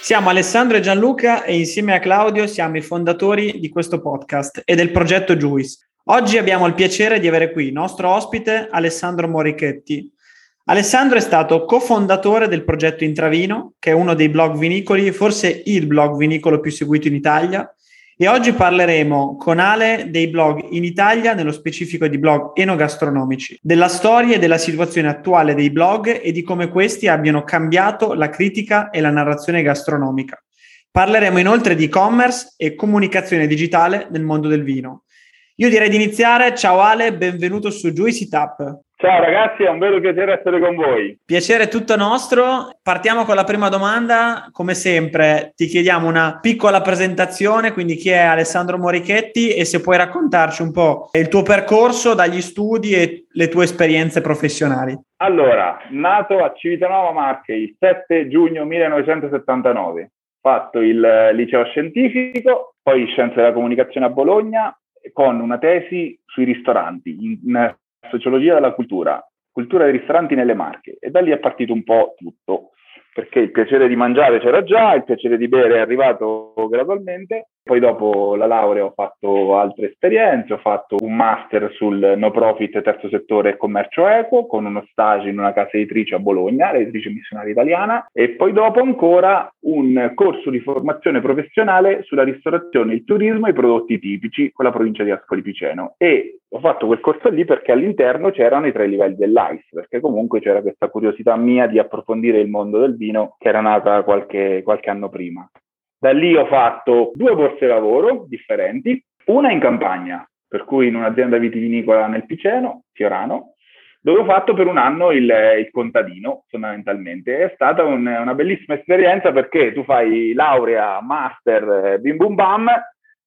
Siamo Alessandro e Gianluca e insieme a Claudio siamo i fondatori di questo podcast e del progetto Juice. Oggi abbiamo il piacere di avere qui il nostro ospite Alessandro Morichetti. Alessandro è stato cofondatore del progetto Intravino, che è uno dei blog vinicoli, forse il blog vinicolo più seguito in Italia, e oggi parleremo con Ale dei blog in Italia, nello specifico di blog enogastronomici, della storia e della situazione attuale dei blog e di come questi abbiano cambiato la critica e la narrazione gastronomica. Parleremo inoltre di e-commerce e comunicazione digitale nel mondo del vino. Io direi di iniziare. Ciao Ale, benvenuto su Juicy Tap. Ciao ragazzi, è un vero piacere essere con voi. Piacere tutto nostro. Partiamo con la prima domanda. Come sempre, ti chiediamo una piccola presentazione, quindi chi è Alessandro Morichetti e se puoi raccontarci un po' il tuo percorso dagli studi e le tue esperienze professionali. Allora, nato a Civitanova Marche il 7 giugno 1979, fatto il liceo scientifico, poi scienze della comunicazione a Bologna con una tesi sui ristoranti in sociologia della cultura, cultura dei ristoranti nelle Marche e da lì è partito un po' tutto, perché il piacere di mangiare c'era già, il piacere di bere è arrivato gradualmente poi dopo la laurea ho fatto altre esperienze, ho fatto un master sul no profit terzo settore e commercio equo con uno stage in una casa editrice a Bologna, l'editrice missionaria italiana, e poi dopo ancora un corso di formazione professionale sulla ristorazione, il turismo e i prodotti tipici con la provincia di Ascoli Piceno. E ho fatto quel corso lì perché all'interno c'erano i tre livelli dell'ICE, perché comunque c'era questa curiosità mia di approfondire il mondo del vino che era nata qualche, qualche anno prima. Da lì ho fatto due borse lavoro differenti, una in campagna, per cui in un'azienda vitivinicola nel Piceno, Fiorano, dove ho fatto per un anno il, il contadino fondamentalmente. È stata un, una bellissima esperienza perché tu fai laurea, master, eh, bim bum bam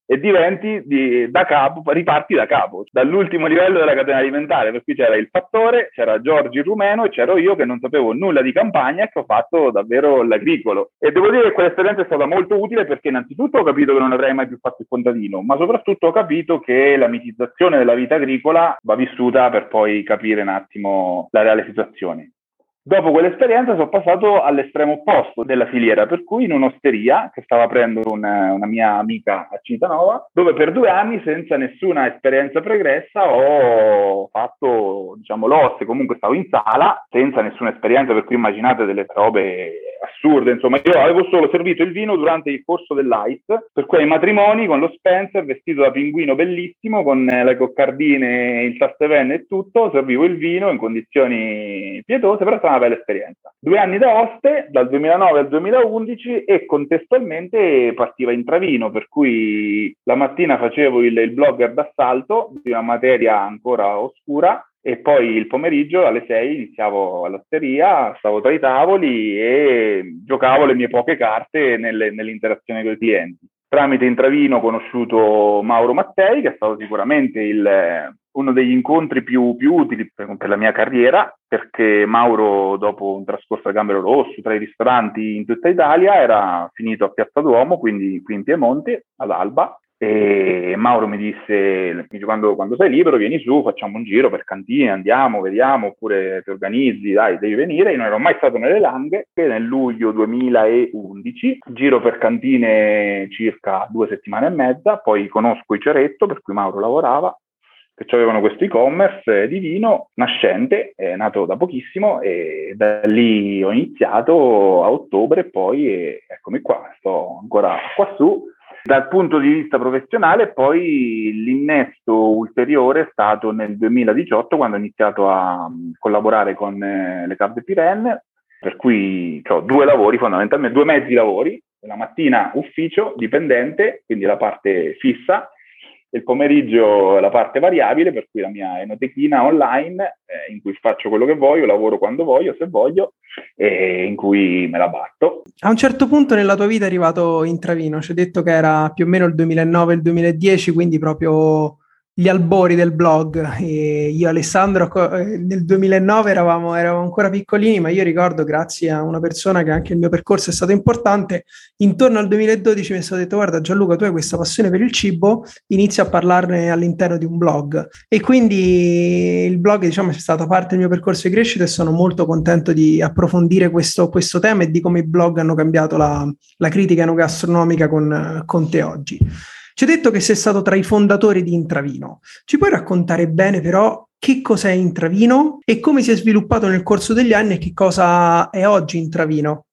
e diventi di, da capo, riparti da capo, dall'ultimo livello della catena alimentare, per cui c'era il fattore, c'era Giorgi Rumeno e c'ero io che non sapevo nulla di campagna e che ho fatto davvero l'agricolo. E devo dire che quell'esperienza è stata molto utile perché innanzitutto ho capito che non avrei mai più fatto il contadino, ma soprattutto ho capito che la mitizzazione della vita agricola va vissuta per poi capire un attimo la reale situazione. Dopo quell'esperienza sono passato all'estremo opposto della filiera, per cui in un'osteria che stava aprendo una, una mia amica a Citanova, dove per due anni senza nessuna esperienza pregressa ho fatto, diciamo, l'oste, comunque stavo in sala, senza nessuna esperienza, per cui immaginate delle robe assurde, insomma, io avevo solo servito il vino durante il corso dell'ICE, per cui ai matrimoni con lo Spencer, vestito da pinguino bellissimo, con le coccardine, il tastevenne e tutto, servivo il vino in condizioni pietose, però una bella esperienza. Due anni da oste, dal 2009 al 2011 e contestualmente partiva in Travino, per cui la mattina facevo il, il blogger d'assalto di una materia ancora oscura e poi il pomeriggio alle 6 iniziavo all'osteria, stavo tra i tavoli e giocavo le mie poche carte nelle, nell'interazione con i clienti. Tramite Intravino ho conosciuto Mauro Mattei, che è stato sicuramente il, uno degli incontri più, più utili per, per, la mia carriera, perché Mauro, dopo un trascorso a Gambero Rosso tra i ristoranti in tutta Italia, era finito a Piazza Duomo, quindi qui in Piemonte, ad Alba, e Mauro mi disse, quando, quando, sei libero vieni su, facciamo un giro per cantine, andiamo, vediamo, oppure ti organizzi, dai, devi venire. Io non ero mai stato nelle Langhe, che nel luglio 2011, giro per cantine circa due settimane e mezza, poi conosco i Ceretto, per cui Mauro lavorava, che avevano questo e-commerce di vino nascente, è nato da pochissimo e da lì ho iniziato a ottobre e poi eccomi qua, sto ancora qua su Dal punto di vista professionale, poi l'innesto ulteriore è stato nel 2018 quando ho iniziato a mm, collaborare con eh, le Cave Piren, per cui ho due lavori fondamentalmente, due mezzi lavori, la mattina ufficio dipendente, quindi la parte fissa, il pomeriggio la parte variabile, per cui la mia enotechina online, eh, in cui faccio quello che voglio, lavoro quando voglio, se voglio, e in cui me la batto. A un certo punto nella tua vita è arrivato Intravino, ci hai detto che era più o meno il 2009-2010, quindi proprio gli albori del blog. E io e Alessandro eh, nel 2009 eravamo, eravamo, ancora piccolini, ma io ricordo, grazie a una persona che anche il mio percorso è stato importante, intorno al 2012 mi è stato detto guarda Gianluca, tu hai questa passione per il cibo, inizia a parlarne all'interno di un blog. E quindi il blog diciamo è stata parte del mio percorso di crescita e sono molto contento di approfondire questo, questo tema e di come i blog hanno cambiato la, la critica enogastronomica con, con te oggi. Ci hai detto che sei stato tra i fondatori di Intravino. Ci puoi raccontare bene però che cos'è Intravino e come si è sviluppato nel corso degli anni e che cosa è oggi Intravino?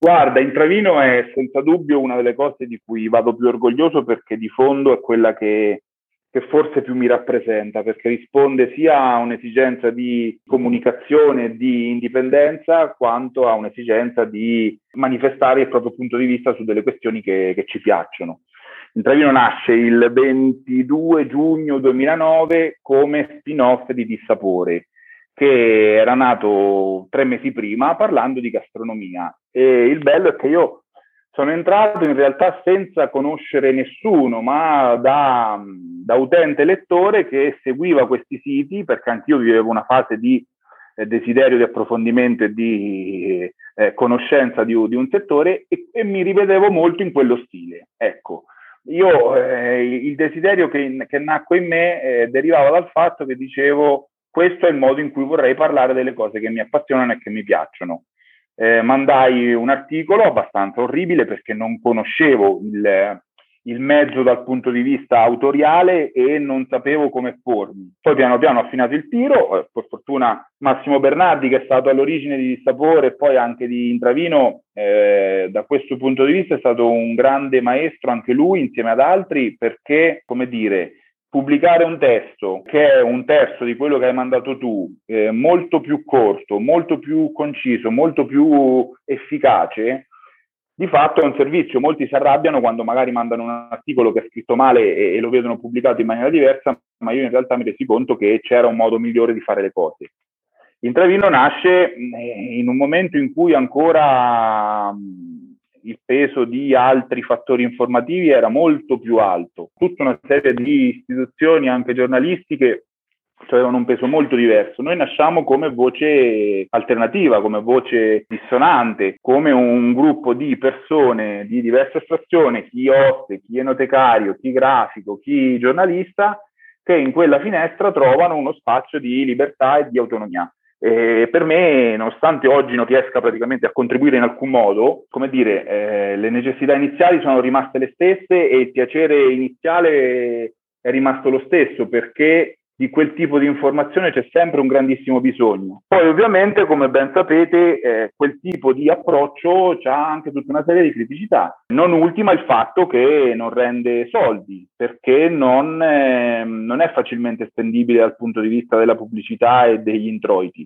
Guarda, Intravino è senza dubbio una delle cose di cui vado più orgoglioso perché di fondo è quella che, che forse più mi rappresenta, perché risponde sia a un'esigenza di comunicazione e di indipendenza, quanto a un'esigenza di manifestare il proprio punto di vista su delle questioni che, che ci piacciono. Intravino nasce il 22 giugno 2009 come spin-off di Dissapore, che era nato tre mesi prima parlando di gastronomia. E il bello è che io sono entrato in realtà senza conoscere nessuno, ma da, da utente lettore che seguiva questi siti, perché anch'io vivevo una fase di eh, desiderio di approfondimento e di eh, conoscenza di, di, un settore e, e mi rivedevo molto in quello stile. Ecco, io eh, il desiderio che, che, nacque in me eh, derivava dal fatto che dicevo questo è il modo in cui vorrei parlare delle cose che mi appassionano e che mi piacciono. Eh, mandai un articolo abbastanza orribile perché non conoscevo il, il mezzo dal punto di vista autoriale e non sapevo come pormi. Poi piano piano ho affinato il tiro, eh, per fortuna Massimo Bernardi che è stato all'origine di Sapore e poi anche di Intravino, eh, da questo punto di vista è stato un grande maestro anche lui insieme ad altri perché, come dire, pubblicare un testo che è un terzo di quello che hai mandato tu, eh, molto più corto, molto più conciso, molto più efficace, di fatto è un servizio. Molti si arrabbiano quando magari mandano un articolo che è scritto male e, e, lo vedono pubblicato in maniera diversa, ma io in realtà mi resi conto che c'era un modo migliore di fare le cose. Intravino nasce eh, in un momento in cui ancora il peso di altri fattori informativi era molto più alto. Tutta una serie di istituzioni, anche giornalistiche, avevano un peso molto diverso. Noi nasciamo come voce alternativa, come voce dissonante, come un gruppo di persone di diversa estrazione, chi oste, chi enotecario, chi grafico, chi giornalista, che in quella finestra trovano uno spazio di libertà e di autonomia. E per me, nonostante oggi non riesca praticamente a contribuire in alcun modo, come dire, eh, le necessità iniziali sono rimaste le stesse e il piacere iniziale è rimasto lo stesso perché di quel tipo di informazione c'è sempre un grandissimo bisogno. Poi ovviamente, come ben sapete, eh, quel tipo di approccio ha anche tutta una serie di criticità. Non ultima il fatto che non rende soldi, perché non, eh, non è facilmente spendibile dal punto di vista della pubblicità e degli introiti.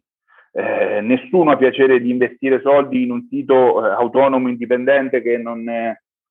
Eh, nessuno ha piacere di investire soldi in un sito eh, autonomo, indipendente, che non,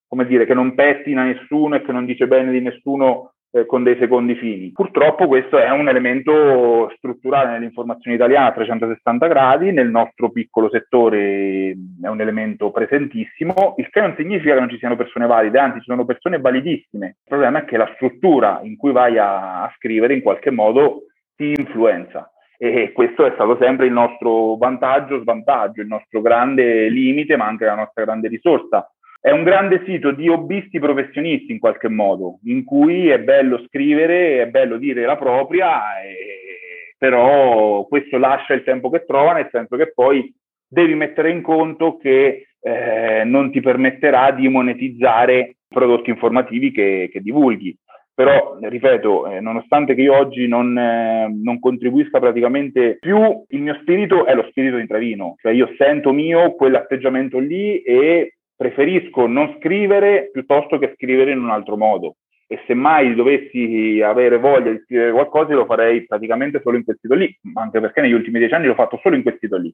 come dire, che non pettina nessuno e che non dice bene di nessuno eh, con dei secondi fini. Purtroppo questo è un elemento strutturale nell'informazione italiana a 360 gradi, nel nostro piccolo settore è un elemento presentissimo, il che non significa che non ci siano persone valide, anzi ci sono persone validissime. Il problema è che la struttura in cui vai a, a scrivere in qualche modo ti influenza e questo è stato sempre il nostro vantaggio, svantaggio, il nostro grande limite, ma anche la nostra grande risorsa è un grande sito di hobbisti professionisti in qualche modo, in cui è bello scrivere, è bello dire la propria, e, però questo lascia il tempo che trova, nel senso che poi devi mettere in conto che eh, non ti permetterà di monetizzare prodotti informativi che, che divulghi. Però, ripeto, eh, nonostante che io oggi non, eh, non, contribuisca praticamente più, il mio spirito è lo spirito di Travino, cioè io sento mio quell'atteggiamento lì e preferisco non scrivere piuttosto che scrivere in un altro modo e se mai dovessi avere voglia di scrivere qualcosa lo farei praticamente solo in quel sito lì, anche perché negli ultimi dieci anni l'ho fatto solo in quel sito lì.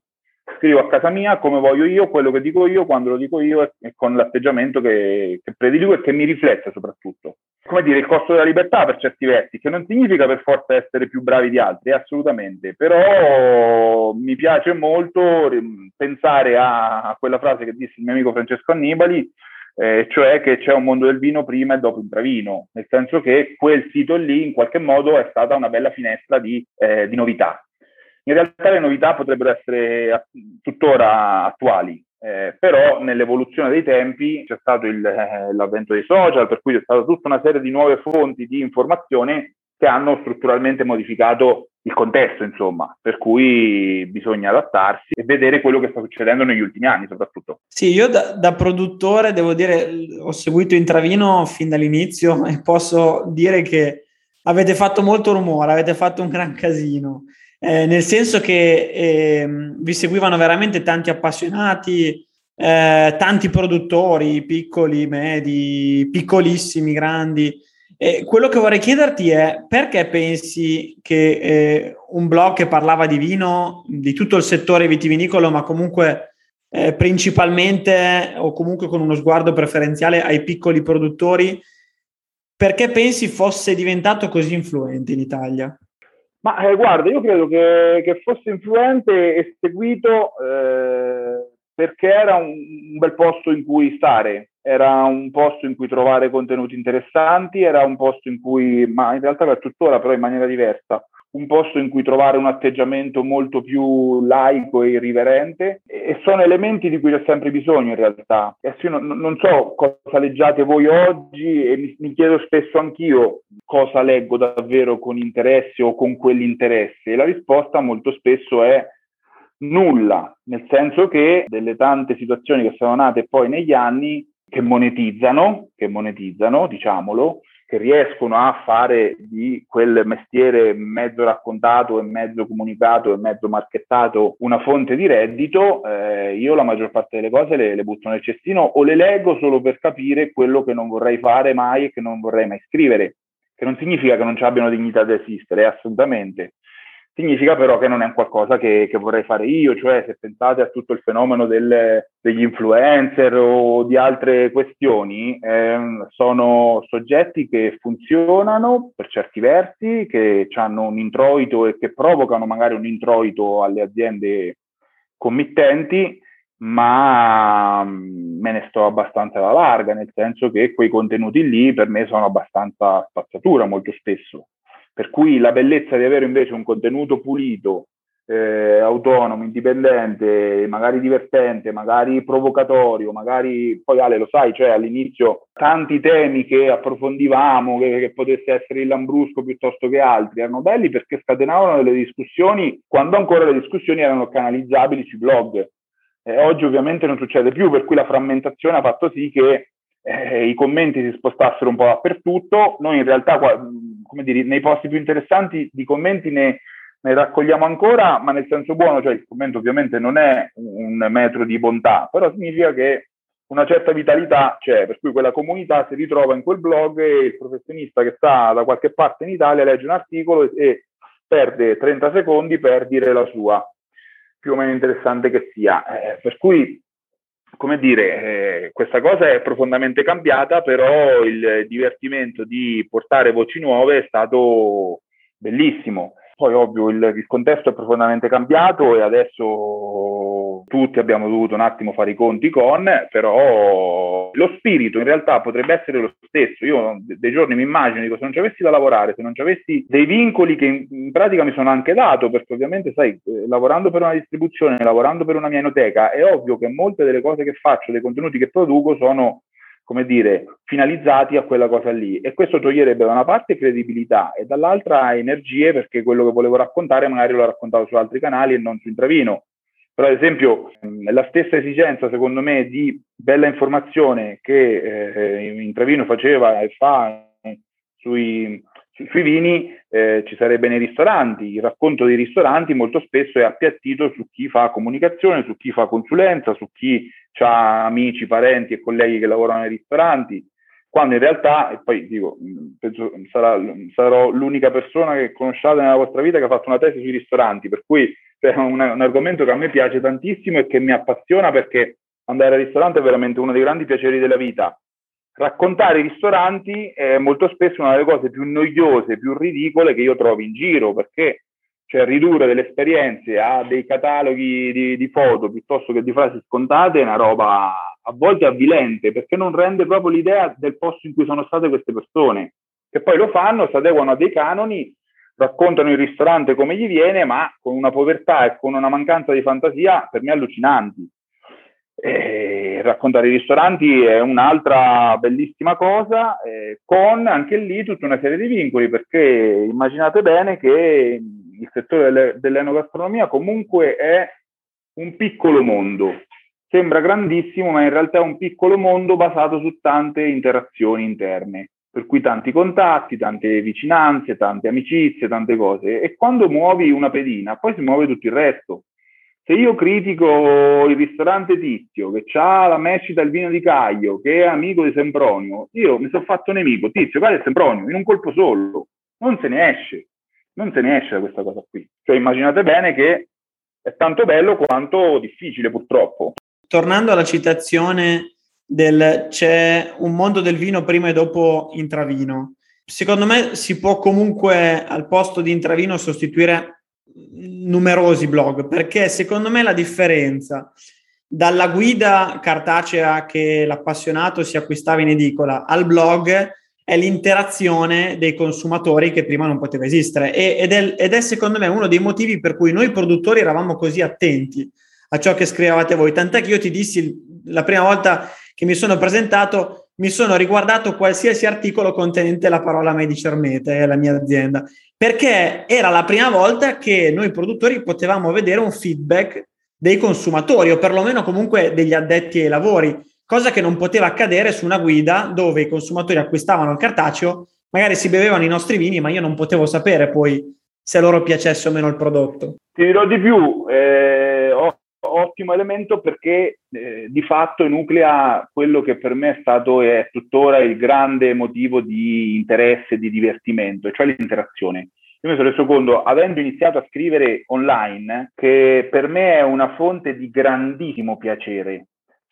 Scrivo a casa mia come voglio io, quello che dico io, quando lo dico io e con l'atteggiamento che, che prediligo e che mi riflette soprattutto. Come dire, il costo della libertà per certi versi, che non significa per forza essere più bravi di altri, assolutamente, però mi piace molto pensare a, quella frase che disse il mio amico Francesco Annibali, eh, cioè che c'è un mondo del vino prima e dopo il Intravino, nel senso che quel sito lì in qualche modo è stata una bella finestra di, eh, di novità. In realtà le novità potrebbero essere tuttora attuali, eh, però nell'evoluzione dei tempi c'è stato il, eh, l'avvento dei social, per cui c'è stata tutta una serie di nuove fonti di informazione che hanno strutturalmente modificato il contesto, insomma, per cui bisogna adattarsi e vedere quello che sta succedendo negli ultimi anni, soprattutto. Sì, io da, da produttore devo dire, ho seguito Intravino fin dall'inizio e posso dire che avete fatto molto rumore, avete fatto un gran casino, eh, nel senso che eh, vi seguivano veramente tanti appassionati, eh, tanti produttori, piccoli, medi, piccolissimi, grandi eh, quello che vorrei chiederti è perché pensi che eh, un blog che parlava di vino, di tutto il settore vitivinicolo, ma comunque eh, principalmente o comunque con uno sguardo preferenziale ai piccoli produttori, perché pensi fosse diventato così influente in Italia? Ma eh, guarda, io credo che, che, fosse influente e seguito eh, perché era un, un bel posto in cui stare, era un posto in cui trovare contenuti interessanti, era un posto in cui, ma in realtà per tuttora però in maniera diversa, un posto in cui trovare un atteggiamento molto più laico e irriverente e sono elementi di cui c'è sempre bisogno in realtà. Io non, non so cosa leggiate voi oggi e mi, mi, chiedo spesso anch'io cosa leggo davvero con interesse o con quell'interesse e la risposta molto spesso è nulla, nel senso che delle tante situazioni che sono nate poi negli anni che monetizzano, che monetizzano, diciamolo, che riescono a fare di quel mestiere mezzo raccontato e mezzo comunicato e mezzo marchettato una fonte di reddito, eh, io la maggior parte delle cose le, le butto nel cestino o le leggo solo per capire quello che non vorrei fare mai e che non vorrei mai scrivere, che non significa che non ci abbiano dignità di esistere, assolutamente, Significa però che non è un qualcosa che, che, vorrei fare io, cioè se pensate a tutto il fenomeno del, degli influencer o di altre questioni, eh, sono soggetti che funzionano per certi versi, che hanno un introito e che provocano magari un introito alle aziende committenti, ma mm, me ne sto abbastanza alla larga, nel senso che quei contenuti lì per me sono abbastanza spazzatura molto spesso per cui la bellezza di avere invece un contenuto pulito, eh, autonomo, indipendente, magari divertente, magari provocatorio, magari poi Ale lo sai, cioè all'inizio tanti temi che approfondivamo, che, che potesse essere il Lambrusco piuttosto che altri, erano belli perché scatenavano delle discussioni quando ancora le discussioni erano canalizzabili sui blog. Eh, oggi ovviamente non succede più, per cui la frammentazione ha fatto sì che eh, i commenti si spostassero un po' dappertutto. Noi in realtà, come dire, nei posti più interessanti di commenti ne, ne, raccogliamo ancora, ma nel senso buono, cioè il commento ovviamente non è un metro di bontà, però significa che una certa vitalità c'è, per cui quella comunità si ritrova in quel blog e il professionista che sta da qualche parte in Italia legge un articolo e, e perde 30 secondi per dire la sua, più o meno interessante che sia. Eh, per cui come dire, eh, questa cosa è profondamente cambiata, però il divertimento di portare voci nuove è stato bellissimo. Poi ovvio il, il contesto è profondamente cambiato e adesso tutti abbiamo dovuto un attimo fare i conti con, però lo spirito in realtà potrebbe essere lo stesso. Io dei giorni mi immagino, dico, se non ci avessi da lavorare, se non ci avessi dei vincoli che in, in pratica mi sono anche dato, perché ovviamente, sai, eh, lavorando per una distribuzione, lavorando per una mia enoteca, è ovvio che molte delle cose che faccio, dei contenuti che produco sono come dire, finalizzati a quella cosa lì. E questo toglierebbe da una parte credibilità e dall'altra energie, perché quello che volevo raccontare magari l'ho raccontato su altri canali e non su Intravino. Però, ad esempio, la stessa esigenza, secondo me, di bella informazione che eh, Intravino faceva e fa sui, sui vini eh, ci sarebbe nei ristoranti, il racconto dei ristoranti molto spesso è appiattito su chi fa comunicazione, su chi fa consulenza, su chi ha amici, parenti e colleghi che lavorano nei ristoranti, quando in realtà, e poi dico, penso sarà, sarò l'unica persona che conosciate nella vostra vita che ha fatto una tesi sui ristoranti, per cui cioè, è un, un argomento che a me piace tantissimo e che mi appassiona perché andare al ristorante è veramente uno dei grandi piaceri della vita. Raccontare i ristoranti è molto spesso una delle cose più noiose, più ridicole che io trovo in giro, perché cioè ridurre delle esperienze a dei cataloghi di, di, foto piuttosto che di frasi scontate è una roba a volte avvilente, perché non rende proprio l'idea del posto in cui sono state queste persone, che poi lo fanno, si adeguano a dei canoni, raccontano il ristorante come gli viene, ma con una povertà e con una mancanza di fantasia per me allucinanti. E raccontare i ristoranti è un'altra bellissima cosa, eh, con anche lì tutta una serie di vincoli, perché immaginate bene che il settore delle, dell'enogastronomia comunque è un piccolo mondo. Sembra grandissimo, ma in realtà è un piccolo mondo basato su tante interazioni interne, per cui tanti contatti, tante vicinanze, tante amicizie, tante cose. E quando muovi una pedina, poi si muove tutto il resto se io critico il ristorante Tizio che ha la mescita il vino di Caglio, che è amico di Sempronio, io mi sono fatto nemico. Tizio, Caglio e Sempronio, in un colpo solo. Non se ne esce. Non se ne esce da questa cosa qui. Cioè immaginate bene che è tanto bello quanto difficile purtroppo. Tornando alla citazione del c'è un mondo del vino prima e dopo intravino, secondo me si può comunque al posto di intravino sostituire numerosi blog, perché secondo me la differenza dalla guida cartacea che l'appassionato si acquistava in edicola al blog è l'interazione dei consumatori che prima non poteva esistere. Ed è, ed è secondo me uno dei motivi per cui noi produttori eravamo così attenti a ciò che scrivevate voi, tant'è che io ti dissi la prima volta che mi sono presentato mi sono riguardato qualsiasi articolo contenente la parola Medicermete, la mia azienda, perché era la prima volta che noi produttori potevamo vedere un feedback dei consumatori o perlomeno comunque degli addetti ai lavori, cosa che non poteva accadere su una guida dove i consumatori acquistavano il cartaceo, magari si bevevano i nostri vini, ma io non potevo sapere poi se loro piacesse o meno il prodotto. Ti dirò di più, eh, ottimo elemento perché eh, di fatto enuclea quello che per me è stato e è tuttora il grande motivo di interesse, di divertimento, cioè l'interazione. Io mi sono reso conto, avendo iniziato a scrivere online, che per me è una fonte di grandissimo piacere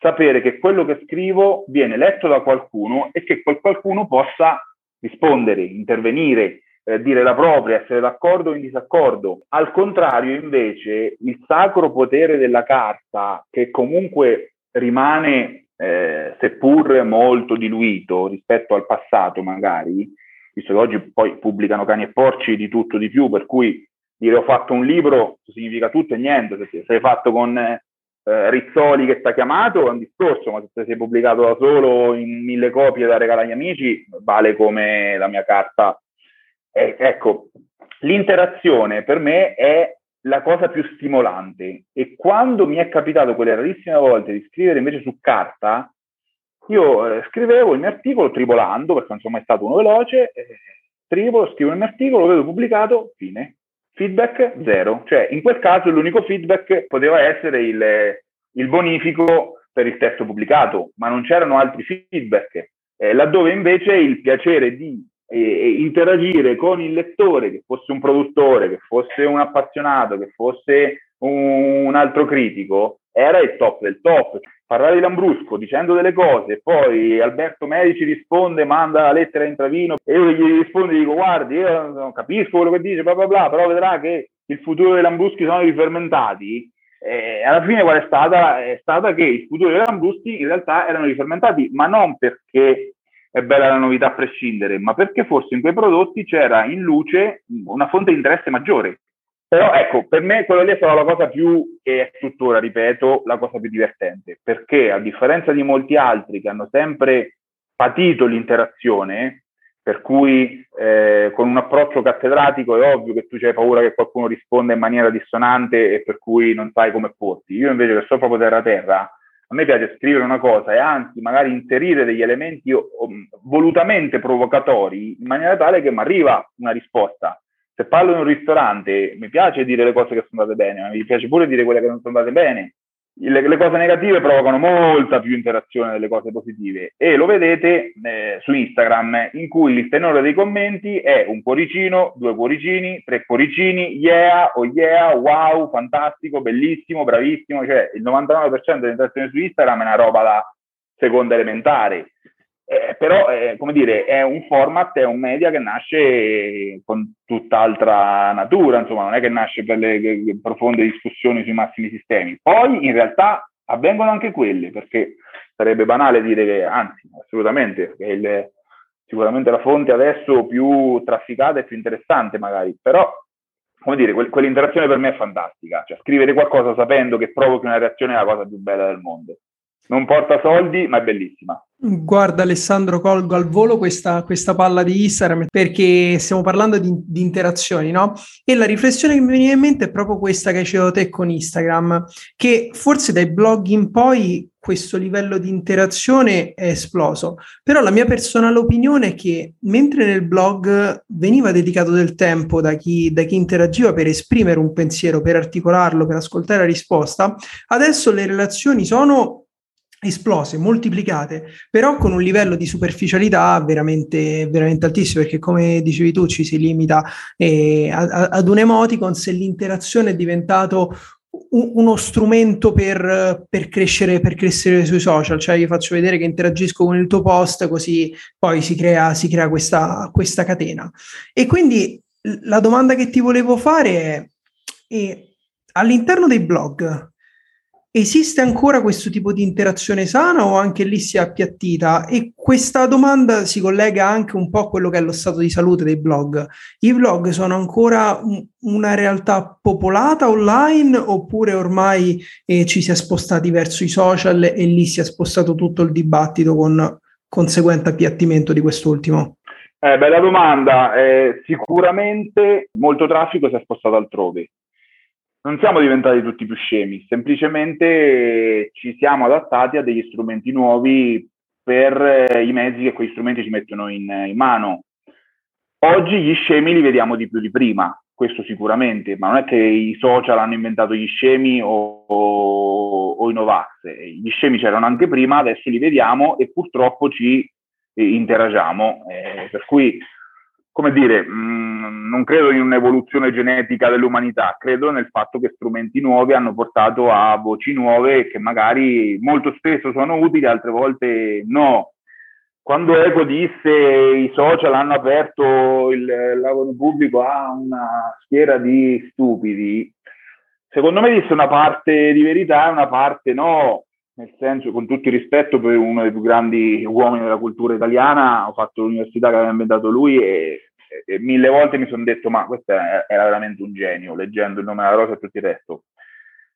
sapere che quello che scrivo viene letto da qualcuno e che quel qualcuno possa rispondere, intervenire, eh, dire la propria, essere d'accordo o in disaccordo. Al contrario, invece, il sacro potere della carta, che comunque rimane, eh, seppur molto diluito rispetto al passato, magari, visto che oggi poi pubblicano cani e porci di tutto di più, per cui dire ho fatto un libro significa tutto e niente, se sei fatto con eh, Rizzoli che sta chiamato è un discorso, ma se sei pubblicato da solo in mille copie da regalare agli amici, vale come la mia carta eh, ecco, l'interazione per me è la cosa più stimolante e quando mi è capitato quelle rarissime volte di scrivere invece su carta, io eh, scrivevo il mio articolo tribolando, perché non sono mai stato uno veloce, eh, tribolo, scrivo il mio articolo, lo vedo pubblicato, fine. Feedback zero. Cioè, in quel caso l'unico feedback poteva essere il, il bonifico per il testo pubblicato, ma non c'erano altri feedback. Eh, laddove invece il piacere di e, interagire con il lettore, che fosse un produttore, che fosse un appassionato, che fosse un, un altro critico, era il top del top. Parlare di Lambrusco dicendo delle cose, poi Alberto Medici risponde, manda la lettera in travino e io gli rispondo e dico guardi, io non capisco quello che dice, bla bla bla, però vedrà che il futuro dei Lambruschi sono i fermentati. Eh, alla fine qual è stata? È stata che il futuro dei Lambruschi in realtà erano i fermentati, ma non perché è bella la novità a prescindere, ma perché forse in quei prodotti c'era in luce una fonte di interesse maggiore. Però ecco, per me quello lì è stata la cosa più, che è tuttora, ripeto, la cosa più divertente, perché a differenza di molti altri che hanno sempre patito l'interazione, per cui eh, con un approccio cattedratico è ovvio che tu hai paura che qualcuno risponda in maniera dissonante e per cui non sai come porti. Io invece che so proprio terra terra, a me piace scrivere una cosa e anzi magari inserire degli elementi volutamente provocatori in maniera tale che mi arriva una risposta. Se parlo in un ristorante mi piace dire le cose che sono andate bene, ma mi piace pure dire quelle che non sono andate bene. Le, le, cose negative provocano molta più interazione delle cose positive. E lo vedete eh, su Instagram in cui il tenore dei commenti è un cuoricino, due cuoricini, tre cuoricini, yeah, oh yeah, wow, fantastico, bellissimo, bravissimo, cioè il 99% delle interazioni su Instagram è una roba da seconda elementare eh, però, eh, come dire, è un format, è un media che nasce con tutt'altra natura, insomma, non è che nasce per le, le profonde discussioni sui massimi sistemi. Poi, in realtà, avvengono anche quelle, perché sarebbe banale dire che, anzi, assolutamente, che il, sicuramente la fonte adesso più trafficata e più interessante magari, però come dire, quel, quell'interazione per me è fantastica, cioè scrivere qualcosa sapendo che provochi una reazione è la cosa più bella del mondo non porta soldi, ma è bellissima. Guarda Alessandro, colgo al volo questa, questa palla di Instagram perché stiamo parlando di, di, interazioni, no? E la riflessione che mi viene in mente è proprio questa che hai ceduto te con Instagram, che forse dai blog in poi questo livello di interazione è esploso. Però la mia personale opinione è che mentre nel blog veniva dedicato del tempo da chi, da chi interagiva per esprimere un pensiero, per articolarlo, per ascoltare la risposta, adesso le relazioni sono esplose, moltiplicate, però con un livello di superficialità veramente, veramente altissimo, perché come dicevi tu ci si limita eh, ad un emoticon se l'interazione è diventato uno strumento per, per, crescere, per crescere sui social, cioè io faccio vedere che interagisco con il tuo post, così poi si crea, si crea questa, questa catena. E quindi la domanda che ti volevo fare è, è all'interno dei blog, Esiste ancora questo tipo di interazione sana o anche lì si è appiattita? E questa domanda si collega anche un po' a quello che è lo stato di salute dei blog. I blog sono ancora un, una realtà popolata online oppure ormai eh, ci si è spostati verso i social e lì si è spostato tutto il dibattito con conseguente appiattimento di quest'ultimo? Eh, bella domanda. Eh, sicuramente molto traffico si è spostato altrove non siamo diventati tutti più scemi, semplicemente ci siamo adattati a degli strumenti nuovi per eh, i mezzi che quei strumenti ci mettono in, in, mano. Oggi gli scemi li vediamo di più di prima, questo sicuramente, ma non è che i social hanno inventato gli scemi o, o, o i Novax, gli scemi c'erano anche prima, adesso li vediamo e purtroppo ci eh, interagiamo, eh, per cui come dire, mh, mm, non credo in un'evoluzione genetica dell'umanità, credo nel fatto che strumenti nuovi hanno portato a voci nuove che magari molto spesso sono utili, altre volte no. Quando Eco disse i social hanno aperto il lavoro pubblico a una schiera di stupidi, secondo me disse una parte di verità e una parte no, nel senso, con tutto il rispetto per uno dei più grandi uomini della cultura italiana, ho fatto l'università che aveva inventato lui e e mille volte mi sono detto ma questo era veramente un genio, leggendo il nome della rosa e tutto il resto.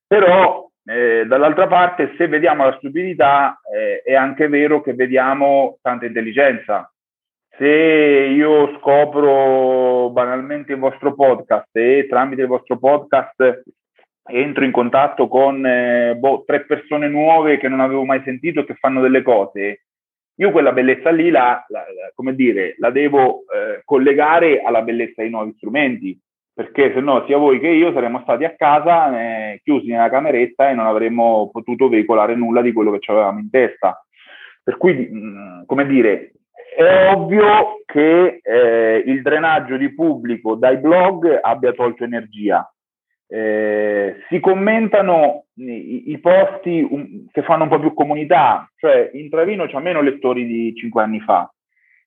Però eh, dall'altra parte, se vediamo la stupidità, eh, è anche vero che vediamo tanta intelligenza. Se io scopro banalmente il vostro podcast e tramite il vostro podcast entro in contatto con eh, boh, tre persone nuove che non avevo mai sentito e che fanno delle cose, io quella bellezza lì la, la, la come dire, la devo eh, collegare alla bellezza dei nuovi strumenti, perché se no sia voi che io saremmo stati a casa eh, chiusi nella cameretta e non avremmo potuto veicolare nulla di quello che ci avevamo in testa. Per cui, mh, mm, come dire, è ovvio che eh, il drenaggio di pubblico dai blog abbia tolto energia, eh, si commentano i, i posti um, che fanno un po' più comunità, cioè in Travino c'ha meno lettori di cinque anni fa,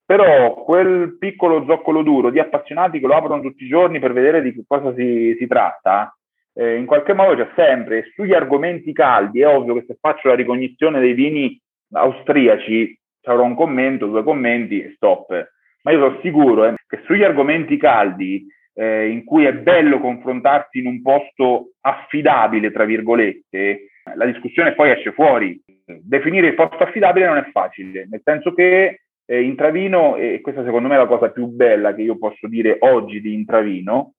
però quel piccolo zoccolo duro di appassionati che lo aprono tutti i giorni per vedere di che cosa si, si tratta, eh, in qualche modo c'è sempre. Sugli argomenti caldi è ovvio che se faccio la ricognizione dei vini austriaci avrò un commento, due commenti e stop. Ma io sono sicuro eh, che sugli argomenti caldi eh, in cui è bello confrontarsi in un posto affidabile, tra virgolette, la discussione poi esce fuori. Definire il posto affidabile non è facile, nel senso che eh, Intravino, e questa secondo me è la cosa più bella che io posso dire oggi di Intravino,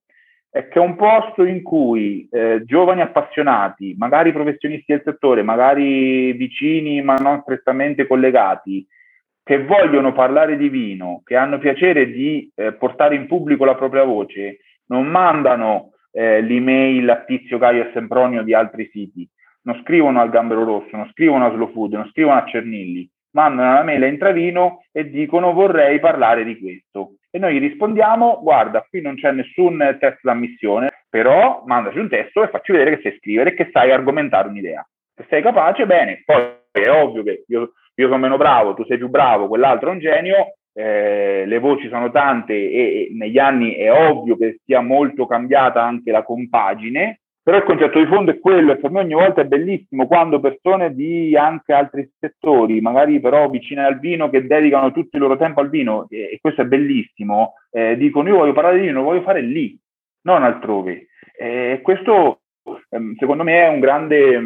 è che è un posto in cui eh, giovani appassionati, magari professionisti del settore, magari vicini ma non strettamente collegati, che vogliono parlare di vino, che hanno piacere di eh, portare in pubblico la propria voce, non mandano eh, l'email a Tizio Caio e Sempronio di altri siti, non scrivono al Gambero Rosso, non scrivono a Slow Food, non scrivono a Cernilli, mandano la mail a Intravino e dicono vorrei parlare di questo. E noi gli rispondiamo, guarda, qui non c'è nessun test d'ammissione, però mandaci un testo e facci vedere che sai scrivere e che sai argomentare un'idea. Se sei capace, bene. Poi è ovvio che io, io sono meno bravo, tu sei più bravo, quell'altro è un genio, eh, le voci sono tante e, e, negli anni è ovvio che sia molto cambiata anche la compagine, però il concetto di fondo è quello e per me ogni volta è bellissimo quando persone di anche altri settori, magari però vicine al vino, che dedicano tutto il loro tempo al vino, e, e questo è bellissimo, eh, dicono io voglio parlare di vino, lo voglio fare lì, non altrove. E questo ehm, secondo me è un grande...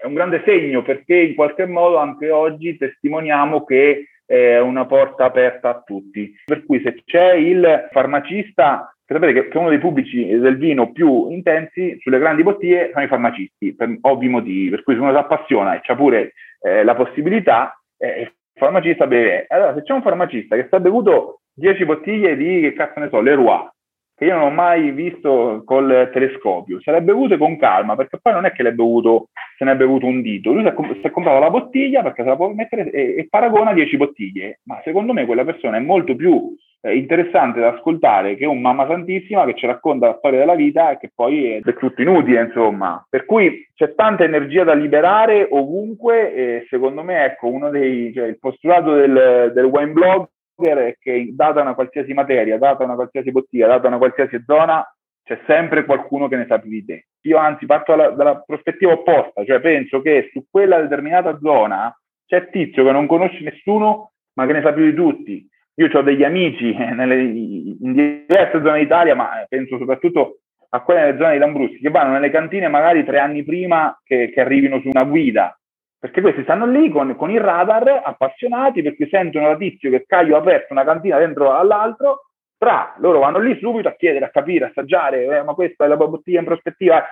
è un grande segno perché in qualche modo anche oggi testimoniamo che è una porta aperta a tutti. Per cui se c'è il farmacista sapete che, uno dei pubblici del vino più intensi sulle grandi bottiglie sono i farmacisti, per ovvi motivi, per cui se uno si appassiona e c'ha pure eh, la possibilità, eh, il farmacista beve. Allora, se c'è un farmacista che sta bevuto 10 bottiglie di, che cazzo ne so, Leroy, che io non ho mai visto col telescopio, se l'è bevute con calma, perché poi non è che l'è bevuto, se ne è bevuto un dito, lui si è, si è comprato la bottiglia perché se la può mettere e, e paragona 10 bottiglie, ma secondo me quella persona è molto più eh, interessante da ascoltare che un Mamma Santissima che ci racconta la storia della vita e che poi è del tutto inutile, insomma. Per cui c'è tanta energia da liberare ovunque e secondo me, ecco, uno dei, cioè, il postulato del, del wine blogger è che data una qualsiasi materia, data una qualsiasi bottiglia, data una qualsiasi zona, c'è sempre qualcuno che ne sa più di te. Io anzi parto dalla, dalla prospettiva opposta, cioè penso che su quella determinata zona c'è tizio che non conosce nessuno ma che ne sa più di tutti io ho degli amici nelle, in diverse zone d'Italia, ma penso soprattutto a quelle nelle zone di Lambruschi, che vanno nelle cantine magari tre anni prima che, che arrivino su una guida, perché questi stanno lì con, con, il radar appassionati perché sentono la tizio che Caio ha aperto una cantina dentro all'altro, tra loro vanno lì subito a chiedere, a capire, a assaggiare, eh, ma questa è la bottiglia in prospettiva.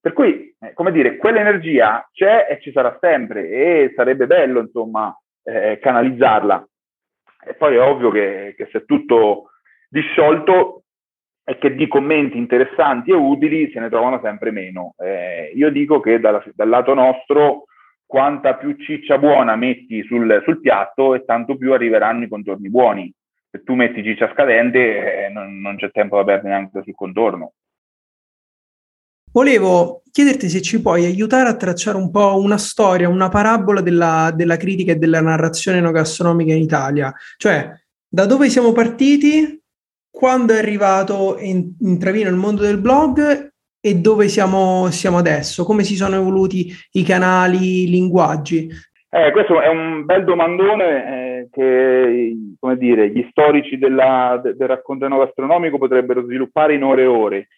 Per cui, eh, come dire, quell'energia c'è e ci sarà sempre e sarebbe bello, insomma, eh, canalizzarla. E poi è ovvio che, che se tutto disciolto e che di commenti interessanti e utili se ne trovano sempre meno. Eh, io dico che dalla, dal lato nostro quanta più ciccia buona metti sul, sul, piatto e tanto più arriveranno i contorni buoni. Se tu metti ciccia scadente eh, non, non, c'è tempo da perdere neanche sul contorno. Volevo chiederti se ci puoi aiutare a tracciare un po' una storia, una parabola della, della critica e della narrazione enogastronomica in Italia. Cioè, da dove siamo partiti, quando è arrivato in, in Travino il mondo del blog e dove siamo, siamo adesso, come si sono evoluti i canali, i linguaggi. Eh, questo è un bel domandone eh, che, come dire, gli storici della, del racconto enogastronomico potrebbero sviluppare in ore e ore.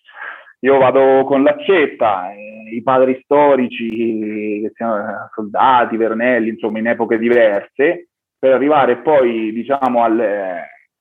Io vado con l'accetta, eh, i padri storici, siano soldati, Vernelli, insomma, in epoche diverse, per arrivare poi, diciamo, al,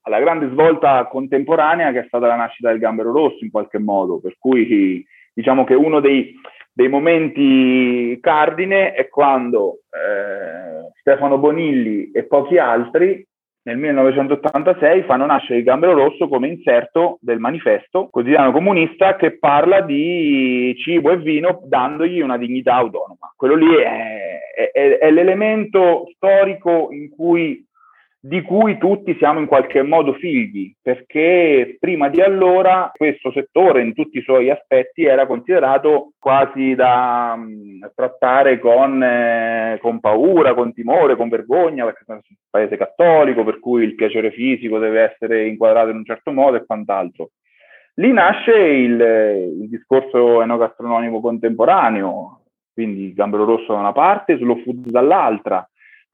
alla grande svolta contemporanea che è stata la nascita del gambero rosso in qualche modo, per cui diciamo che uno dei, dei momenti cardine è quando eh, Stefano Bonilli e pochi altri nel 1986 fanno nascere il Gambero Rosso come inserto del manifesto quotidiano comunista che parla di cibo e vino dandogli una dignità autonoma. Quello lì è, è, è l'elemento storico in cui di cui tutti siamo in qualche modo figli, perché prima di allora questo settore in tutti i suoi aspetti era considerato quasi da mh, mm, trattare con, eh, con, paura, con timore, con vergogna, perché è un paese cattolico, per cui il piacere fisico deve essere inquadrato in un certo modo e quant'altro. Lì nasce il, il discorso enogastronomico contemporaneo, quindi Gambero Rosso da una parte, Slow Food dall'altra,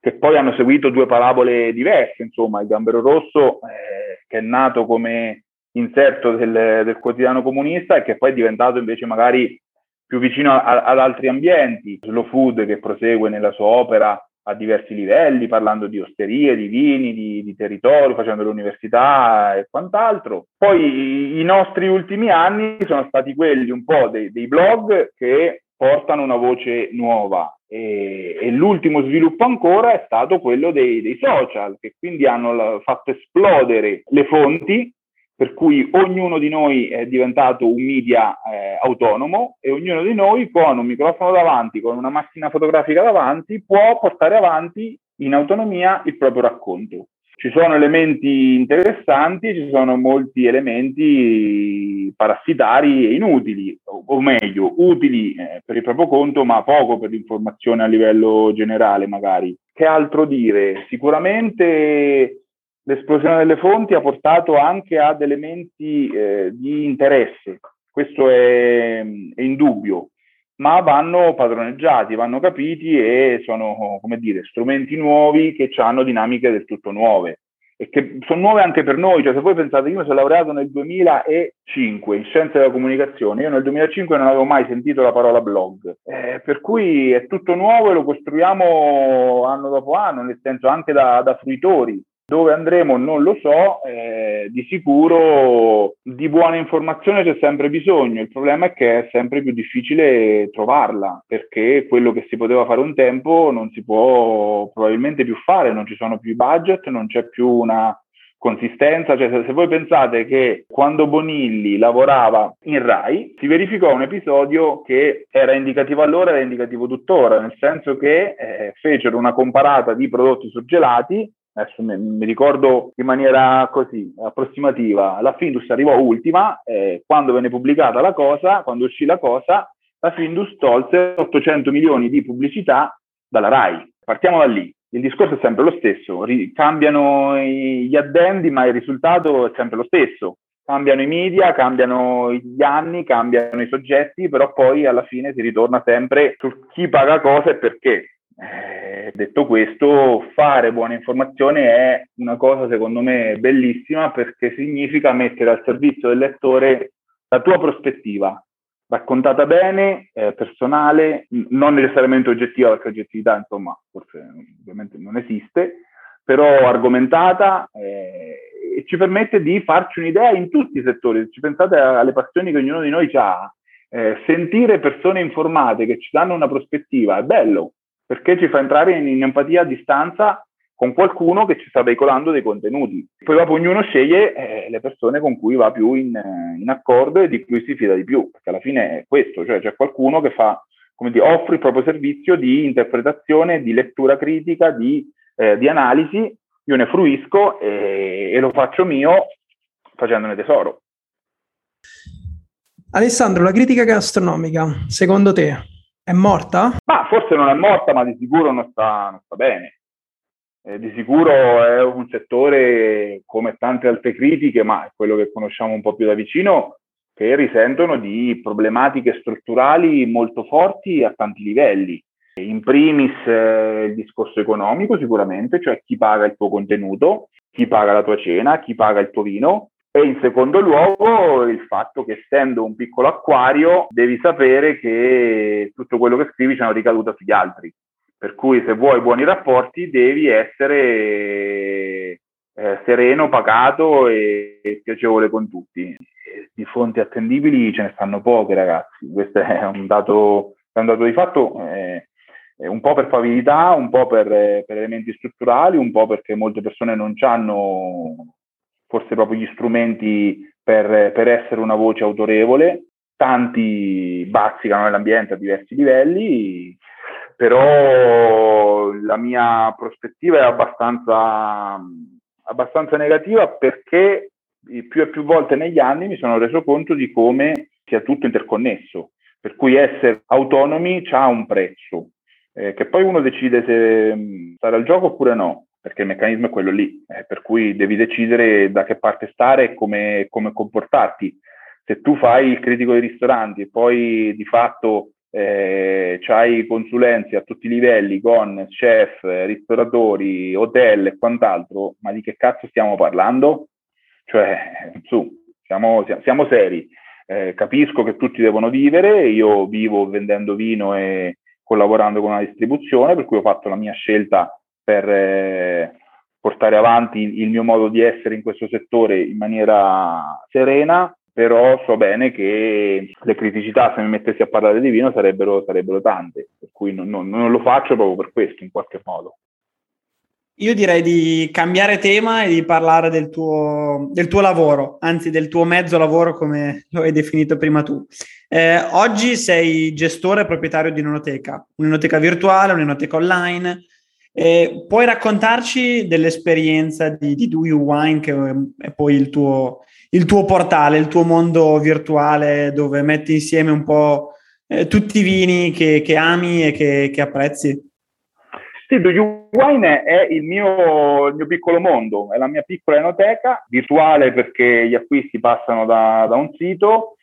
che poi hanno seguito due parabole diverse, insomma, il Gambero Rosso, eh, che è nato come inserto del, del, quotidiano comunista e che poi è diventato invece magari più vicino a, ad altri ambienti, Slow Food che prosegue nella sua opera a diversi livelli, parlando di osterie, di vini, di, di territori, facendo l'università e quant'altro. Poi i nostri ultimi anni sono stati quelli un po' dei, dei blog che portano una voce nuova e, e, l'ultimo sviluppo ancora è stato quello dei, dei social che quindi hanno fatto esplodere le fonti per cui ognuno di noi è diventato un media eh, autonomo e ognuno di noi con un microfono davanti, con una macchina fotografica davanti, può portare avanti in autonomia il proprio racconto. Ci sono elementi interessanti, ci sono molti elementi parassitari e inutili, o, meglio, utili eh, per il proprio conto, ma poco per l'informazione a livello generale magari. Che altro dire? Sicuramente l'esplosione delle fonti ha portato anche ad elementi eh, di interesse, questo è, è indubbio, ma vanno padroneggiati, vanno capiti e sono, come dire, strumenti nuovi che hanno dinamiche del tutto nuove e che sono nuove anche per noi, cioè se voi pensate, io mi sono laureato nel 2005 in scienze della comunicazione, io nel 2005 non avevo mai sentito la parola blog, eh, per cui è tutto nuovo e lo costruiamo anno dopo anno, nel senso anche da, da fruitori, dove andremo non lo so, eh, di sicuro di buona informazione c'è sempre bisogno, il problema è che è sempre più difficile trovarla, perché quello che si poteva fare un tempo non si può probabilmente più fare, non ci sono più i budget, non c'è più una consistenza, cioè se, se voi pensate che quando Bonilli lavorava in Rai si verificò un episodio che era indicativo allora era indicativo tuttora, nel senso che eh, fecero una comparata di prodotti surgelati adesso mi, ricordo in maniera così approssimativa, la Findus arrivò ultima, eh, quando venne pubblicata la cosa, quando uscì la cosa, la Findus tolse 800 milioni di pubblicità dalla RAI. Partiamo da lì. Il discorso è sempre lo stesso, Ri- cambiano gli addendi, ma il risultato è sempre lo stesso. Cambiano i media, cambiano gli anni, cambiano i soggetti, però poi alla fine si ritorna sempre su chi paga cosa e perché. Eh, detto questo, fare buona informazione è una cosa secondo me bellissima perché significa mettere al servizio del lettore la tua prospettiva, raccontata bene, eh, personale, non necessariamente oggettiva perché oggettività insomma forse ovviamente non esiste, però argomentata eh, e ci permette di farci un'idea in tutti i settori. Ci pensate alle passioni che ognuno di noi ha, eh, sentire persone informate che ci danno una prospettiva è bello, perché ci fa entrare in, in empatia a distanza con qualcuno che ci sta veicolando dei contenuti. Poi dopo ognuno sceglie eh, le persone con cui va più in, in, accordo e di cui si fida di più, perché alla fine è questo, cioè c'è qualcuno che fa, come dire, offre il proprio servizio di interpretazione, di lettura critica, di, eh, di analisi, io ne fruisco e, e lo faccio mio facendone tesoro. Alessandro, la critica gastronomica, secondo te, è morta? Ma forse non è morta, ma di sicuro non sta, non sta bene. Eh, di sicuro è un settore, come tante altre critiche, ma è quello che conosciamo un po' più da vicino, che risentono di problematiche strutturali molto forti a tanti livelli. In primis eh, il discorso economico sicuramente, cioè chi paga il tuo contenuto, chi paga la tua cena, chi paga il tuo vino, e in secondo luogo il fatto che essendo un piccolo acquario devi sapere che tutto quello che scrivi c'è una ricaduta sugli altri. Per cui se vuoi buoni rapporti devi essere eh, sereno, pagato e, e, piacevole con tutti. Di fonti attendibili ce ne stanno poche ragazzi, questo è un dato, è un dato di fatto. Eh, un po' per favillità, un po' per, per, elementi strutturali, un po' perché molte persone non hanno forse proprio gli strumenti per, per essere una voce autorevole. Tanti bazzicano nell'ambiente a diversi livelli, però la mia prospettiva è abbastanza, abbastanza negativa perché più e più volte negli anni mi sono reso conto di come sia tutto interconnesso, per cui essere autonomi ha un prezzo, eh, che poi uno decide se stare al gioco oppure no perché il meccanismo è quello lì, eh, per cui devi decidere da che parte stare e come, come, comportarti. Se tu fai il critico dei ristoranti e poi di fatto eh, hai consulenze a tutti i livelli con chef, ristoratori, hotel e quant'altro, ma di che cazzo stiamo parlando? Cioè, su, siamo, siamo seri. Eh, capisco che tutti devono vivere, io vivo vendendo vino e, collaborando con una distribuzione, per cui ho fatto la mia scelta per eh, portare avanti il mio modo di essere in questo settore in maniera serena, però so bene che le criticità, se mi mettessi a parlare di vino, sarebbero, sarebbero tante, per cui non, non, non lo faccio proprio per questo, in qualche modo. Io direi di cambiare tema e di parlare del tuo, del tuo, lavoro, anzi del tuo mezzo lavoro come lo hai definito prima tu. Eh, oggi sei gestore e proprietario di un'enoteca, un'enoteca virtuale, un'enoteca online. Eh, puoi raccontarci dell'esperienza di, di Do You Wine, che è poi il tuo, il tuo, portale, il tuo mondo virtuale dove metti insieme un po' eh, tutti i vini che, che ami e che, che apprezzi? Sì, Do You Wine è il mio, il mio, piccolo mondo, è la mia piccola enoteca, virtuale perché gli acquisti passano da, da un sito,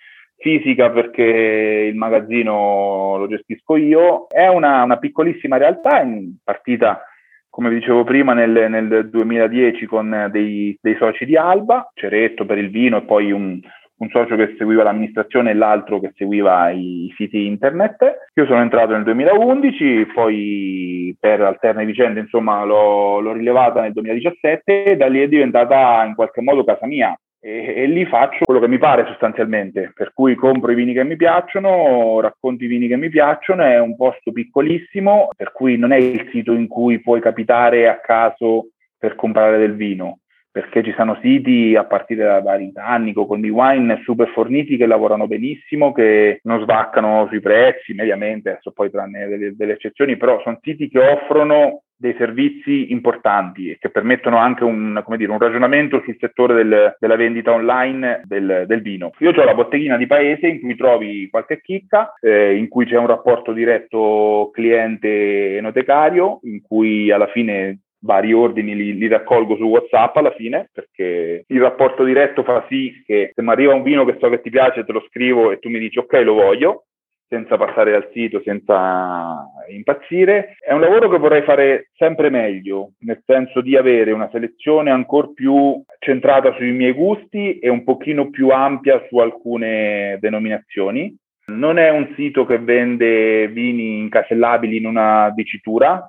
fisica perché il magazzino lo gestisco io. È una, una piccolissima realtà, in partita, come dicevo prima, nel, nel 2010 con dei, dei, soci di Alba, Ceretto per il vino e poi un, un socio che seguiva l'amministrazione e l'altro che seguiva i, i siti internet. Io sono entrato nel 2011, poi per alterne vicende insomma l'ho, l'ho rilevata nel 2017 e da lì è diventata in qualche modo casa mia. E, e, lì faccio quello che mi pare sostanzialmente, per cui compro i vini che mi piacciono, racconto i vini che mi piacciono, è un posto piccolissimo, per cui non è il sito in cui puoi capitare a caso per comprare del vino, perché ci sono siti a partire da, da Britannico con i wine super forniti che lavorano benissimo, che non svaccano sui prezzi mediamente, adesso poi tranne delle, delle eccezioni, però sono siti che offrono dei servizi importanti e che permettono anche un, dire, un ragionamento sul settore del, della vendita online del, del, vino. Io ho la botteghina di paese in cui trovi qualche chicca, eh, in cui c'è un rapporto diretto cliente-enotecario, in cui alla fine vari ordini li, li, raccolgo su WhatsApp alla fine, perché il rapporto diretto fa sì che se mi arriva un vino che so che ti piace, te lo scrivo e tu mi dici ok, lo voglio, senza passare dal sito, senza impazzire. È un lavoro che vorrei fare sempre meglio, nel senso di avere una selezione ancora più centrata sui miei gusti e un pochino più ampia su alcune denominazioni. Non è un sito che vende vini incasellabili in una dicitura,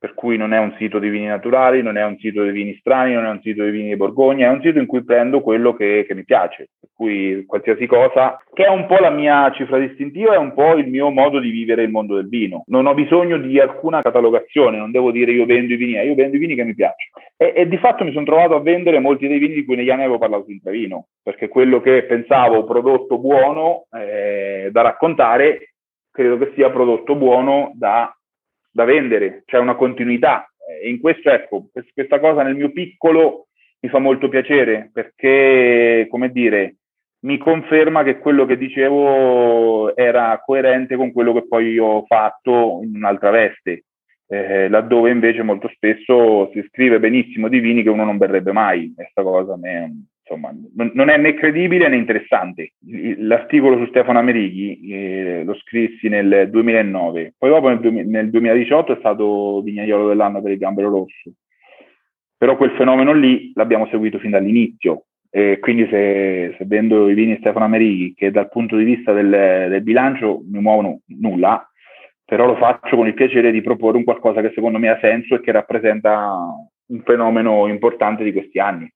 per cui non è un sito di vini naturali, non è un sito di vini strani, non è un sito di vini di Borgogna, è un sito in cui prendo quello che, che, mi piace, per cui qualsiasi cosa, che è un po' la mia cifra distintiva, è un po' il mio modo di vivere il mondo del vino. Non ho bisogno di alcuna catalogazione, non devo dire io vendo i vini, io vendo i vini che mi piacciono. E, e di fatto mi sono trovato a vendere molti dei vini di cui negli anni avevo parlato su Intravino, perché quello che pensavo prodotto buono eh, da raccontare, credo che sia prodotto buono da da vendere, c'è una continuità. E in questo, ecco, questa cosa nel mio piccolo mi fa molto piacere perché, come dire, mi conferma che quello che dicevo era coerente con quello che poi ho fatto in un'altra veste, eh, laddove invece molto spesso si scrive benissimo di vini che uno non berrebbe mai. Questa cosa mi, insomma, non è né credibile né interessante. L'articolo su Stefano Amerighi eh, lo scrissi nel 2009, poi dopo nel, nel 2018 è stato vignaiolo dell'anno per il Gambero Rosso. Però quel fenomeno lì l'abbiamo seguito fin dall'inizio. E quindi se, se vendo i vini Stefano Amerighi, che dal punto di vista del, del bilancio mi muovono nulla, però lo faccio con il piacere di proporre un qualcosa che secondo me ha senso e che rappresenta un fenomeno importante di questi anni.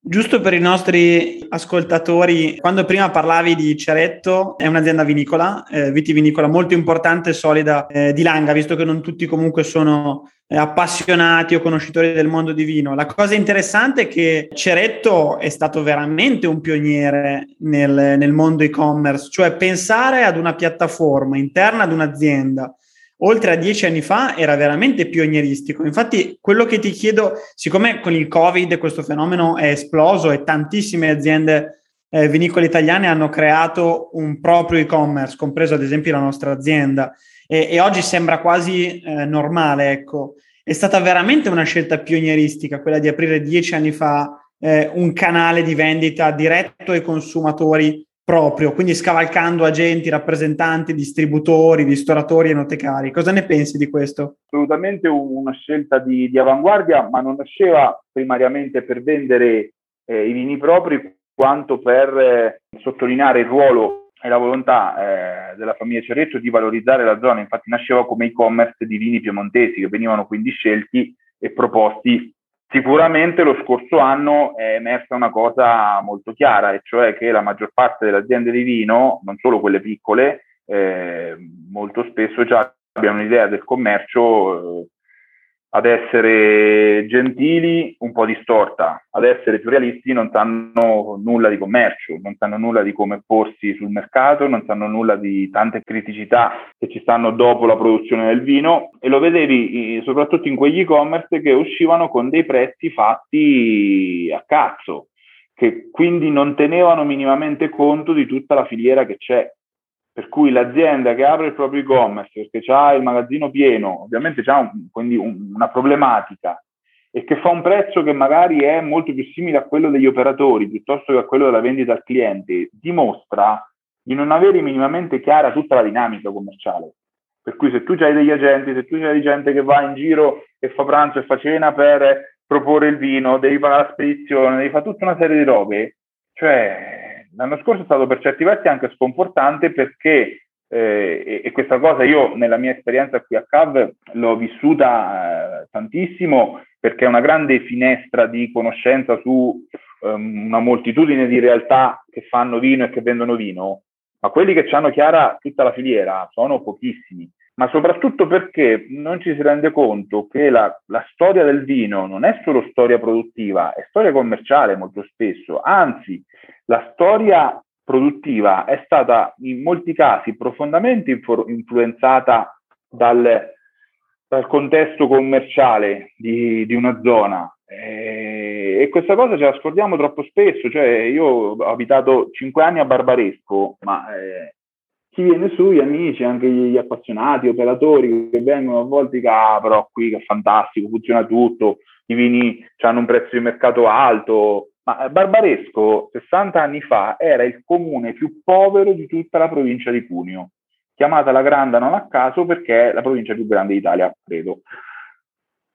Giusto per i nostri ascoltatori, quando prima parlavi di Ceretto, è un'azienda vinicola, eh, vitivinicola molto importante e solida eh, di Langa, visto che non tutti comunque sono eh, appassionati o conoscitori del mondo di vino. La cosa interessante è che Ceretto è stato veramente un pioniere nel, nel mondo e-commerce, cioè pensare ad una piattaforma interna ad un'azienda oltre a dieci anni fa era veramente pionieristico. Infatti, quello che ti chiedo, siccome con il Covid questo fenomeno è esploso e tantissime aziende eh, vinicole italiane hanno creato un proprio e-commerce, compreso ad esempio la nostra azienda, e, e oggi sembra quasi eh, normale, ecco. È stata veramente una scelta pionieristica quella di aprire dieci anni fa eh, un canale di vendita diretto ai consumatori proprio, quindi scavalcando agenti, rappresentanti, distributori, ristoratori e notecari. Cosa ne pensi di questo? Assolutamente una scelta di, di avanguardia, ma non nasceva primariamente per vendere eh, i vini propri, quanto per eh, sottolineare il ruolo e la volontà eh, della famiglia Ceretto di valorizzare la zona, infatti nasceva come e-commerce di vini piemontesi che venivano quindi scelti e proposti. Sicuramente lo scorso anno è emersa una cosa molto chiara, e cioè che la maggior parte delle aziende di vino, non solo quelle piccole, eh, molto spesso già abbiano un'idea del commercio eh, ad essere gentili un po' distorta, ad essere più realisti non sanno nulla di commercio, non sanno nulla di come porsi sul mercato, non sanno nulla di tante criticità che ci stanno dopo la produzione del vino. E lo vedevi soprattutto in quegli e-commerce che uscivano con dei prezzi fatti a cazzo, che quindi non tenevano minimamente conto di tutta la filiera che c'è per cui l'azienda che apre il proprio e-commerce perché ha il magazzino pieno, ovviamente ha un, un, una problematica e che fa un prezzo che magari è molto più simile a quello degli operatori piuttosto che a quello della vendita al cliente, dimostra di non avere minimamente chiara tutta la dinamica commerciale. Per cui se tu hai degli agenti, se tu hai gente che va in giro e fa pranzo e fa cena per proporre il vino, devi pagare la spedizione, devi fare tutta una serie di robe, cioè l'anno scorso è stato per certi versi anche sconfortante perché, eh, e, e, questa cosa io nella mia esperienza qui a CAV l'ho vissuta eh, tantissimo perché è una grande finestra di conoscenza su um, una moltitudine di realtà che fanno vino e che vendono vino, ma quelli che hanno chiara tutta la filiera sono pochissimi ma soprattutto perché non ci si rende conto che la, la, storia del vino non è solo storia produttiva, è storia commerciale molto spesso, anzi la storia produttiva è stata in molti casi profondamente infor- influenzata dal, dal, contesto commerciale di, di una zona. E, e, questa cosa ce la scordiamo troppo spesso, cioè io ho abitato cinque anni a Barbaresco, ma eh, chi viene su, gli amici, anche gli appassionati, operatori che vengono a volte che ah, però qui che è fantastico, funziona tutto, i vini hanno un prezzo di mercato alto. Ma Barbaresco, 60 anni fa, era il comune più povero di tutta la provincia di Cuneo, chiamata la Granda non a caso perché è la provincia più grande d'Italia, credo.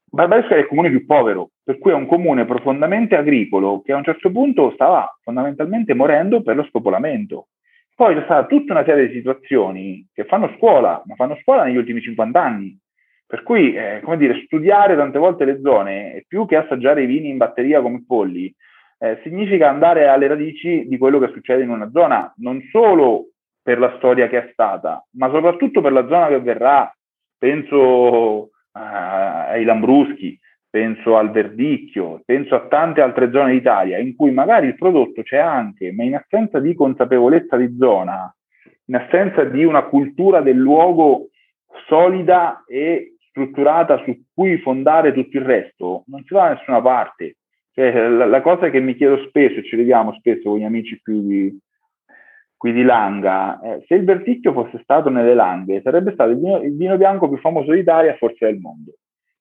Barbaresco era il comune più povero, per cui è un comune profondamente agricolo che a un certo punto stava fondamentalmente morendo per lo spopolamento. Poi c'è stata tutta una serie di situazioni che fanno scuola, ma fanno scuola negli ultimi 50 anni. Per cui, eh, come dire, studiare tante volte le zone, più che assaggiare i vini in batteria come polli, eh, significa andare alle radici di quello che succede in una zona, non solo per la storia che è stata, ma soprattutto per la zona che verrà. Penso eh, ai Lambruschi, penso al Verdicchio, penso a tante altre zone d'Italia in cui magari il prodotto c'è anche, ma in assenza di consapevolezza di zona, in assenza di una cultura del luogo solida e strutturata su cui fondare tutto il resto, non si va da nessuna parte. Cioè, la, la, cosa che mi chiedo spesso, e ci vediamo spesso con gli amici qui di, qui di Langa, eh, se il Verdicchio fosse stato nelle Langhe, sarebbe stato il vino, il vino bianco più famoso d'Italia, forse del mondo.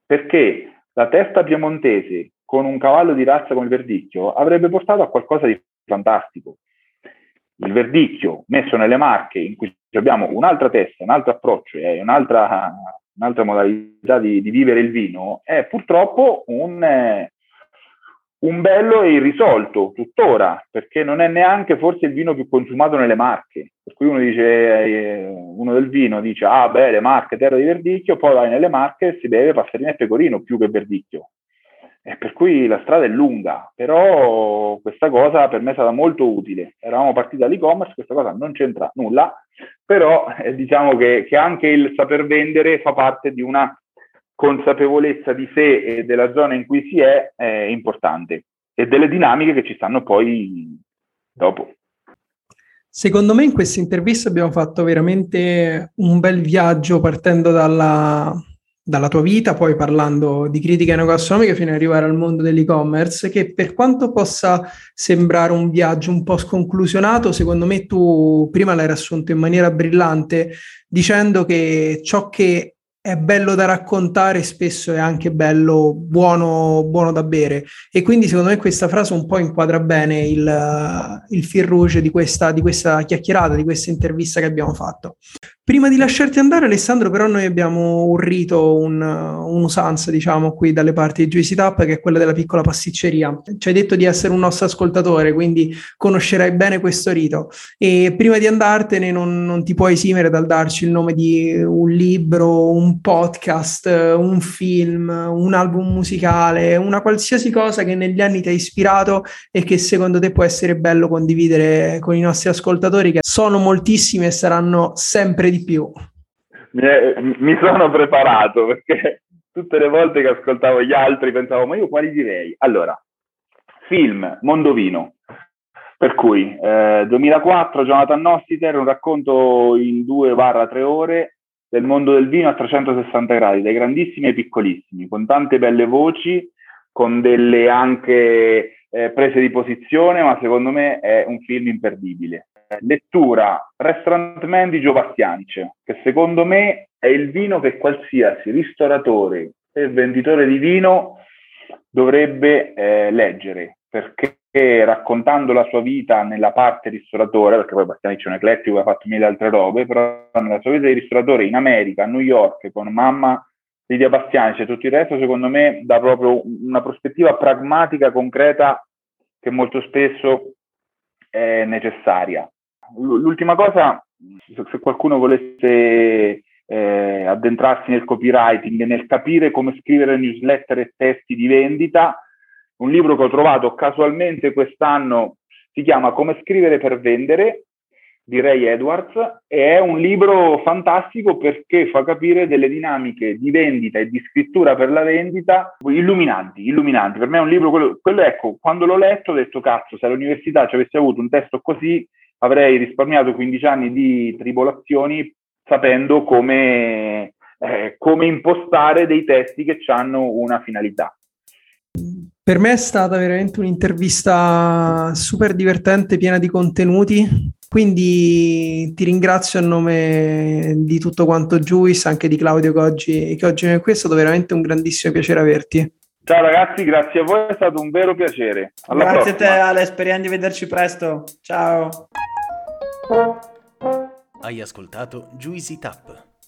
Perché la testa piemontese con un cavallo di razza come il verdicchio avrebbe portato a qualcosa di fantastico. Il verdicchio messo nelle marche in cui abbiamo un'altra testa, un altro approccio e un'altra, un'altra modalità di, di, vivere il vino è purtroppo un, eh, un bello e irrisolto tuttora, perché non è neanche forse il vino più consumato nelle marche. Per cui uno dice, eh, uno del vino dice, ah beh, le marche, terra di verdicchio, poi vai nelle marche e si beve passerina e pecorino più che verdicchio. E per cui la strada è lunga, però questa cosa per me è stata molto utile. Eravamo partiti dall'e-commerce, questa cosa non c'entra nulla, però eh, diciamo che, che anche il saper vendere fa parte di una consapevolezza di sé e della zona in cui si è è importante e delle dinamiche che ci stanno poi dopo. Secondo me in questa intervista abbiamo fatto veramente un bel viaggio partendo dalla, dalla tua vita, poi parlando di critica enogastronomica fino ad arrivare al mondo dell'e-commerce, che per quanto possa sembrare un viaggio un po' sconclusionato, secondo me tu prima l'hai riassunto in maniera brillante dicendo che ciò che è bello da raccontare, spesso è anche bello, buono, buono da bere. E quindi secondo me questa frase un po' inquadra bene il, il fil rouge di questa, di questa chiacchierata, di questa intervista che abbiamo fatto. Prima di lasciarti andare, Alessandro, però noi abbiamo un rito, un, un'usanza, diciamo, qui dalle parti di Juicy Tap, che è quella della piccola pasticceria. Ci hai detto di essere un nostro ascoltatore, quindi conoscerai bene questo rito. E prima di andartene non, non ti puoi esimere dal darci il nome di un libro, un podcast, un film, un album musicale, una qualsiasi cosa che negli anni ti ha ispirato e che secondo te può essere bello condividere con i nostri ascoltatori, che sono moltissimi e saranno sempre di più? Mi, è, mi sono preparato perché tutte le volte che ascoltavo gli altri pensavo, ma io quali direi? Allora, film Mondovino, per cui eh, 2004 Jonathan Nossiter, un racconto in 2-3 ore del mondo del vino a 360 gradi, dai grandissimi ai piccolissimi, con tante belle voci, con delle anche eh, prese di posizione, ma secondo me è un film imperdibile. Lettura Restaurant Man di Gio Bastianice, che secondo me è il vino che qualsiasi ristoratore e venditore di vino dovrebbe eh, leggere, perché raccontando la sua vita nella parte ristoratore, perché poi Bastianice è un eclettico ha fatto mille altre robe, però nella sua vita di ristoratore in America, a New York, con mamma Lidia Bastianice e tutto il resto, secondo me dà proprio una prospettiva pragmatica, concreta, che molto spesso è necessaria. L'ultima cosa, se qualcuno volesse eh, addentrarsi nel copywriting e nel capire come scrivere newsletter e testi di vendita, un libro che ho trovato casualmente quest'anno si chiama Come scrivere per vendere di Ray Edwards e è un libro fantastico perché fa capire delle dinamiche di vendita e di scrittura per la vendita illuminanti, illuminanti. Per me è un libro, quello, quello ecco, quando l'ho letto ho detto cazzo, se all'università ci avessi avuto un testo così avrei risparmiato 15 anni di tribolazioni sapendo come, eh, come impostare dei testi che hanno una finalità. Per me è stata veramente un'intervista super divertente, piena di contenuti. Quindi ti ringrazio a nome di tutto quanto Juice, anche di Claudio che oggi, che oggi è qui. È stato veramente un grandissimo piacere averti. Ciao ragazzi, grazie a voi, è stato un vero piacere. Alla grazie prossima. a te Ale, speriamo di vederci presto. Ciao. Hai ascoltato Juicy Tap.